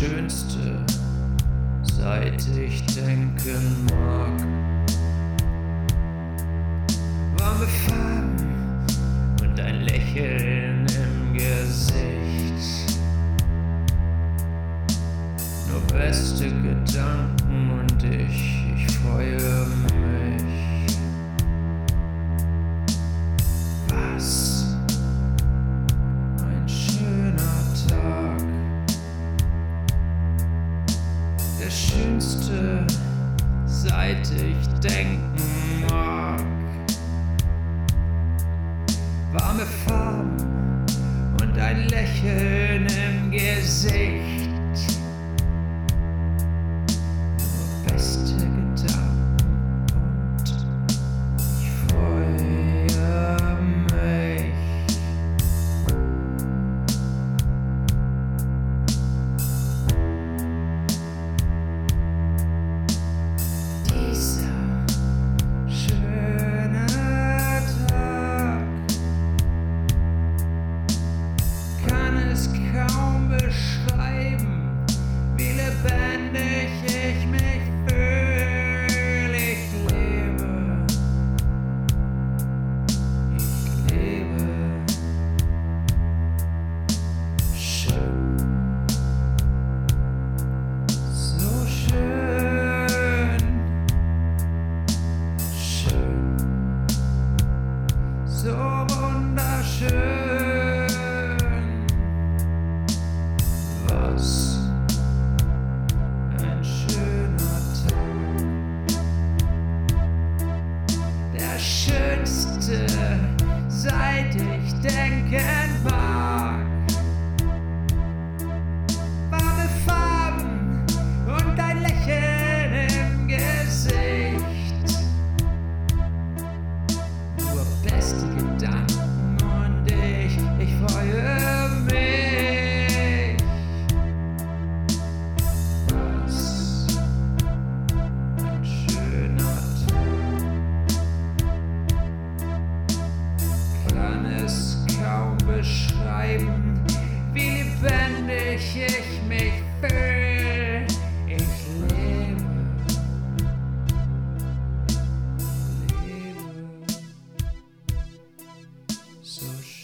schönste, seit ich denken mag. Warme Farben und ein Lächeln im Gesicht. Nur beste Gedanken und ich, ich freue schönste, seit ich denken mag. Warme Farben und ein Lächeln im Gesicht. beschreiben, wie lebendig ich mich fühle. Ich lebe, lebe so schön.